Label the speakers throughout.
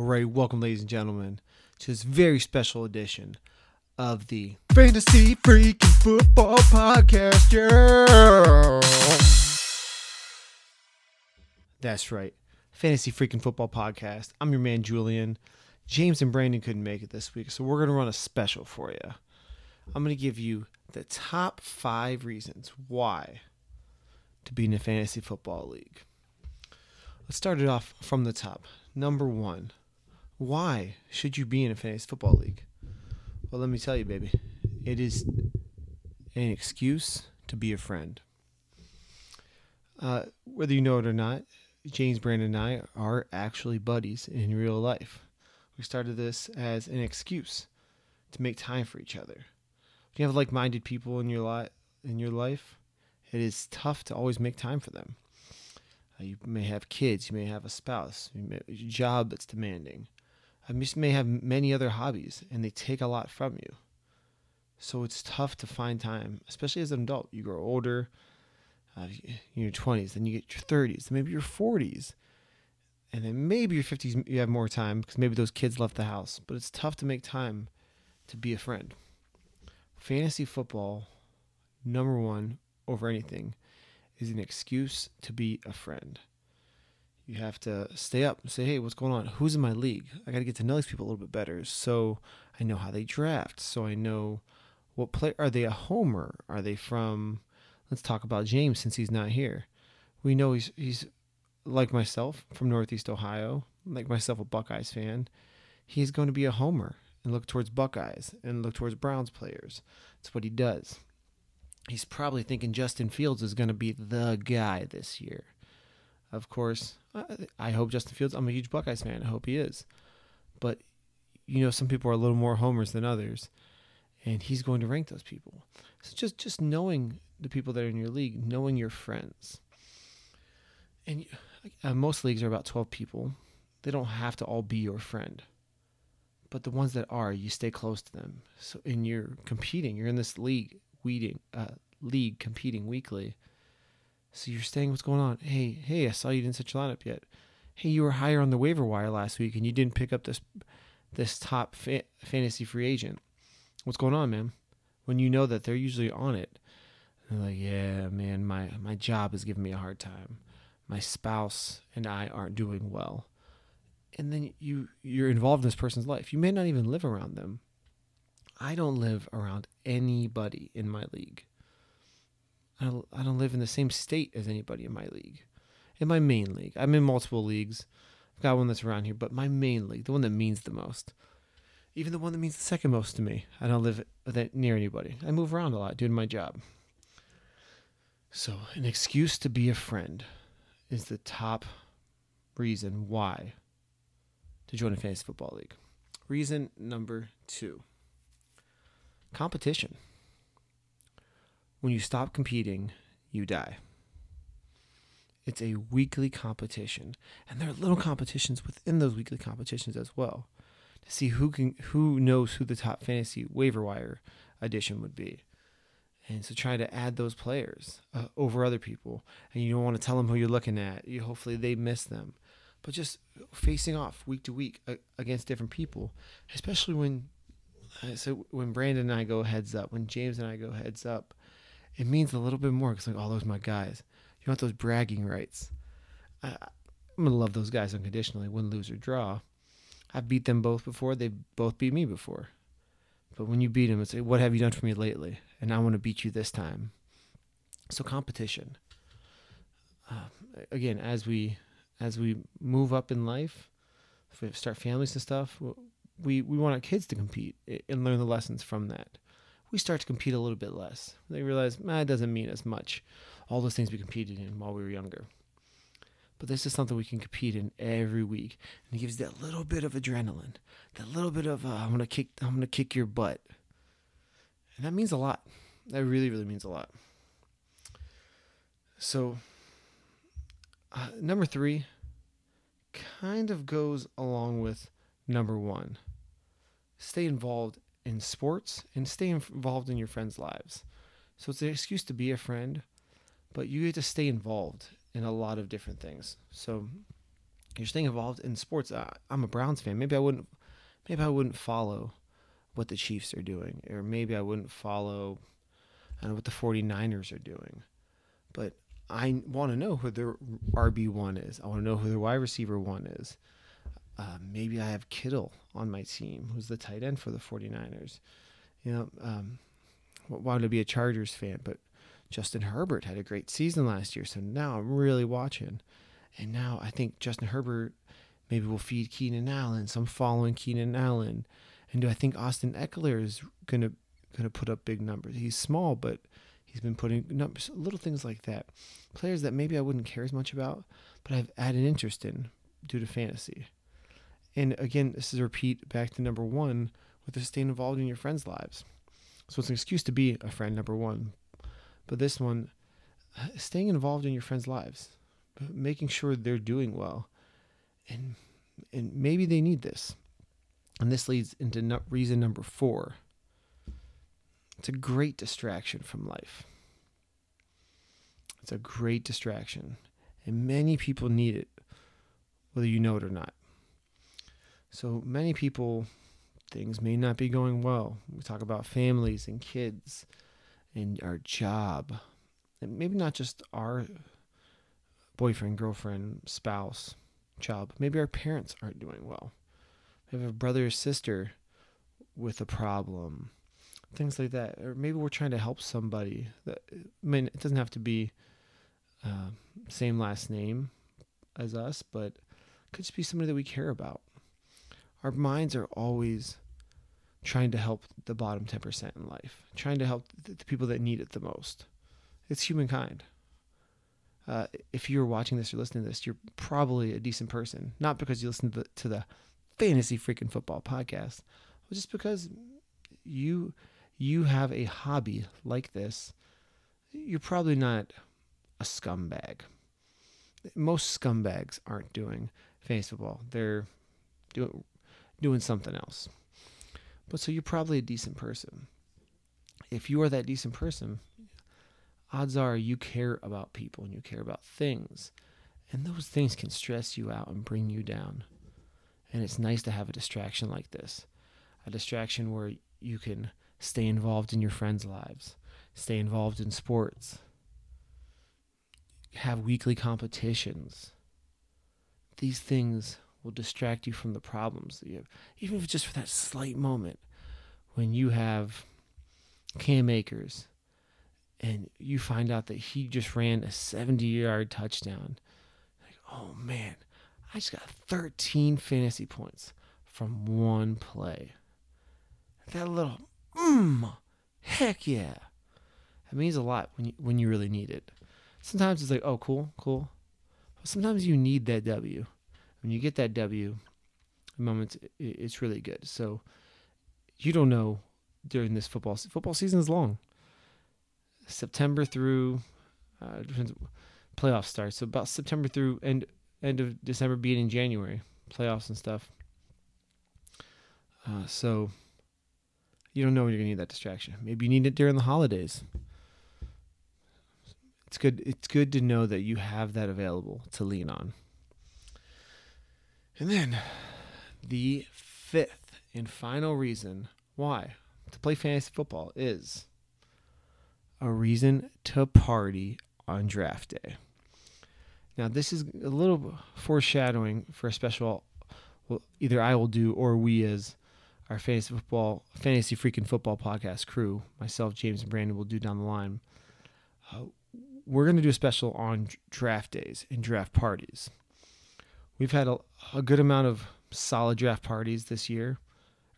Speaker 1: All right, welcome, ladies and gentlemen, to this very special edition of the
Speaker 2: Fantasy Freaking Football Podcast, yeah.
Speaker 1: That's right, Fantasy Freaking Football Podcast. I'm your man, Julian. James and Brandon couldn't make it this week, so we're going to run a special for you. I'm going to give you the top five reasons why to be in a fantasy football league. Let's start it off from the top. Number one, why should you be in a fantasy football league? Well, let me tell you, baby, it is an excuse to be a friend. Uh, whether you know it or not, James Brandon and I are actually buddies in real life. We started this as an excuse to make time for each other. When you have like-minded people in your li- in your life, it is tough to always make time for them. Uh, you may have kids, you may have a spouse, you may, have a job that's demanding. You may have many other hobbies, and they take a lot from you. So it's tough to find time, especially as an adult. You grow older, uh, in your 20s, then you get your 30s, then maybe your 40s, and then maybe your 50s you have more time because maybe those kids left the house. But it's tough to make time to be a friend. Fantasy football, number one over anything, is an excuse to be a friend. You have to stay up and say, hey, what's going on? Who's in my league? I got to get to know these people a little bit better so I know how they draft, so I know what play are they a homer? Are they from let's talk about James since he's not here. We know he's he's like myself from Northeast Ohio, like myself a Buckeyes fan. He's going to be a homer and look towards Buckeyes and look towards Browns players. That's what he does. He's probably thinking Justin Fields is going to be the guy this year. Of course, I hope Justin Fields. I'm a huge Buckeyes fan. I hope he is. But you know, some people are a little more homers than others, and he's going to rank those people. So just just knowing the people that are in your league, knowing your friends. And uh, most leagues are about 12 people. They don't have to all be your friend. But the ones that are, you stay close to them. So and you're competing, you're in this league, weeding, uh, league competing weekly. So you're staying what's going on. Hey, hey, I saw you didn't set your lineup yet. Hey, you were higher on the waiver wire last week and you didn't pick up this this top fa- fantasy free agent. What's going on, man? When you know that they're usually on it, they're like, yeah, man, my, my job is giving me a hard time. My spouse and I aren't doing well. And then you you're involved in this person's life. You may not even live around them. I don't live around anybody in my league. I don't, live in the same state as anybody in my league. In my main league. I'm in multiple leagues. I've got one that's around here, but my main league, the one that means the most, even the one that means the second most to me, I don't live near anybody. I move around a lot doing my job. So, an excuse to be a friend is the top reason why to join a fantasy football league. Reason number two competition. When you stop competing, you die. It's a weekly competition, and there are little competitions within those weekly competitions as well to see who can who knows who the top fantasy waiver wire addition would be. And so trying to add those players uh, over other people and you don't want to tell them who you're looking at. You hopefully they miss them. But just facing off week to week uh, against different people especially when uh, so when brandon and i go heads up when james and i go heads up it means a little bit more because like oh those my guys you want those bragging rights I, i'm gonna love those guys unconditionally win lose or draw i've beat them both before they both beat me before but when you beat them, it's like, what have you done for me lately? And I want to beat you this time. So competition. Uh, again, as we as we move up in life, if we start families and stuff, we we want our kids to compete and learn the lessons from that. We start to compete a little bit less. They realize, it doesn't mean as much. All those things we competed in while we were younger. But this is something we can compete in every week, and it gives that little bit of adrenaline, that little bit of uh, I'm gonna kick, I'm gonna kick your butt, and that means a lot. That really, really means a lot. So, uh, number three kind of goes along with number one. Stay involved in sports and stay involved in your friends' lives. So it's an excuse to be a friend, but you get to stay involved in a lot of different things. So you're staying involved in sports. Uh, I'm a Browns fan. Maybe I wouldn't. Maybe I wouldn't follow what the Chiefs are doing, or maybe I wouldn't follow I don't know what the 49ers are doing. But I want to know who their RB1 is. I want to know who their wide receiver 1 is. Uh, maybe I have Kittle on my team, who's the tight end for the 49ers. You know, um, wanted to be a Chargers fan, but Justin Herbert had a great season last year, so now I'm really watching. And now I think Justin Herbert maybe will feed Keenan Allen, so I'm following Keenan Allen. And do I think Austin Ekeler is gonna gonna put up big numbers? He's small, but he's been putting numbers, little things like that. Players that maybe I wouldn't care as much about, but I've added interest in due to fantasy. And again, this is a repeat back to number one with the staying involved in your friends' lives. So it's an excuse to be a friend, number one. But this one, staying involved in your friends' lives, making sure they're doing well, and and maybe they need this. And this leads into no, reason number four. It's a great distraction from life. It's a great distraction, and many people need it, whether you know it or not. So many people, things may not be going well. We talk about families and kids and our job, and maybe not just our boyfriend, girlfriend, spouse, child, maybe our parents aren't doing well. We have a brother or sister with a problem, things like that. Or maybe we're trying to help somebody. That, I mean, it doesn't have to be uh, same last name as us, but could just be somebody that we care about. Our minds are always trying to help the bottom 10% in life, trying to help the, people that need it the most. It's humankind. Uh, if you're watching this or listening to this, you're probably a decent person. Not because you listen to the, to the fantasy freaking football podcast, but just because you you have a hobby like this. You're probably not a scumbag. Most scumbags aren't doing fantasy football. They're doing doing something else. But so you're probably a decent person. If you are that decent person, odds are you care about people and you care about things. And those things can stress you out and bring you down. And it's nice to have a distraction like this a distraction where you can stay involved in your friends' lives, stay involved in sports, have weekly competitions. These things will distract you from the problems that you have, even if just for that slight moment when you have Cam Akers and you find out that he just ran a 70 yard touchdown. Like, oh man, I just got 13 fantasy points from one play. That little, mmm, heck yeah. That means a lot when you, when you really need it. Sometimes it's like, oh, cool, cool. But sometimes you need that W. When you get that W, moments it's really good. So you don't know during this football football season is long. September through uh, playoff starts. So about September through end end of December, beginning January, playoffs and stuff. Uh, so you don't know when you're gonna need that distraction. Maybe you need it during the holidays. It's good. It's good to know that you have that available to lean on. And then the fifth and final reason why to play fantasy football is a reason to party on draft day. Now, this is a little foreshadowing for a special, well, either I will do or we as our fantasy football, fantasy freaking football podcast crew, myself, James, and Brandon will do down the line. Uh, we're going to do a special on draft days and draft parties. We've had a, a good amount of solid draft parties this year,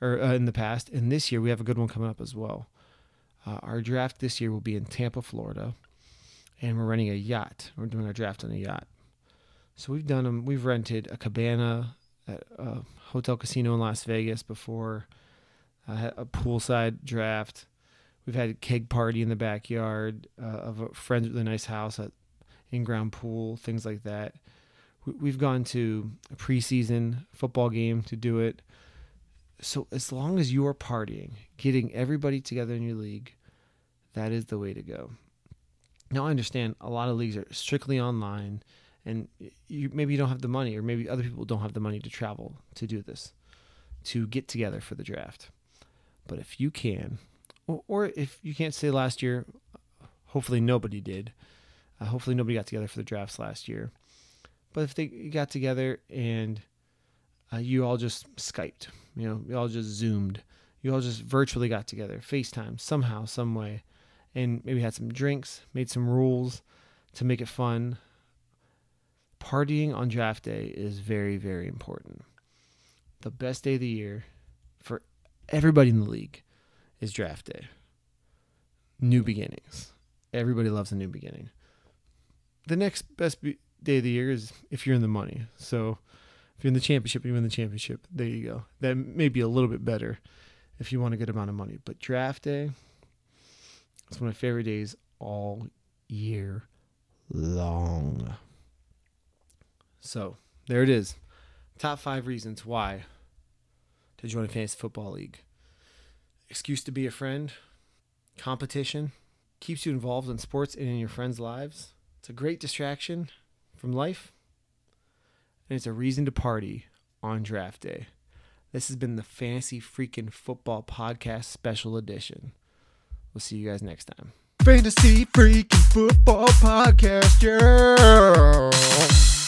Speaker 1: or uh, in the past, and this year we have a good one coming up as well. Uh, our draft this year will be in Tampa, Florida, and we're renting a yacht. We're doing our draft on a yacht. So we've done them. We've rented a cabana at a hotel casino in Las Vegas before. Uh, a poolside draft. We've had a keg party in the backyard uh, of a friend with a nice house, a in-ground pool, things like that. We've gone to a preseason football game to do it so as long as you are partying, getting everybody together in your league, that is the way to go. Now I understand a lot of leagues are strictly online and you maybe you don't have the money, or maybe other people don't have the money to travel to do this, to get together for the draft. But if you can, or, or if you can't say last year, hopefully nobody did. Uh, hopefully nobody got together for the drafts last year. But if they got together and uh, you all just Skyped, you know, you all just Zoomed, you all just virtually got together, FaceTime, somehow, some way, and maybe had some drinks, made some rules to make it fun. Partying on draft day is very, very important. The best day of the year for everybody in the league is draft day. New beginnings. Everybody loves a new beginning. The next best be- day of the year is if you're in the money. So if you're in the championship, you win the championship. There you go. That may be a little bit better if you want a good amount of money. But draft day is one of my favorite days all year long. So there it is. Top five reasons why to join a fantasy football league. Excuse to be a friend, competition, keeps you involved in sports and in your friends' lives. It's a great distraction from life, and it's a reason to party on draft day. This has been the Fantasy Freaking Football Podcast Special Edition. We'll see you guys next time.
Speaker 2: Fantasy Freaking Football Podcast, yeah.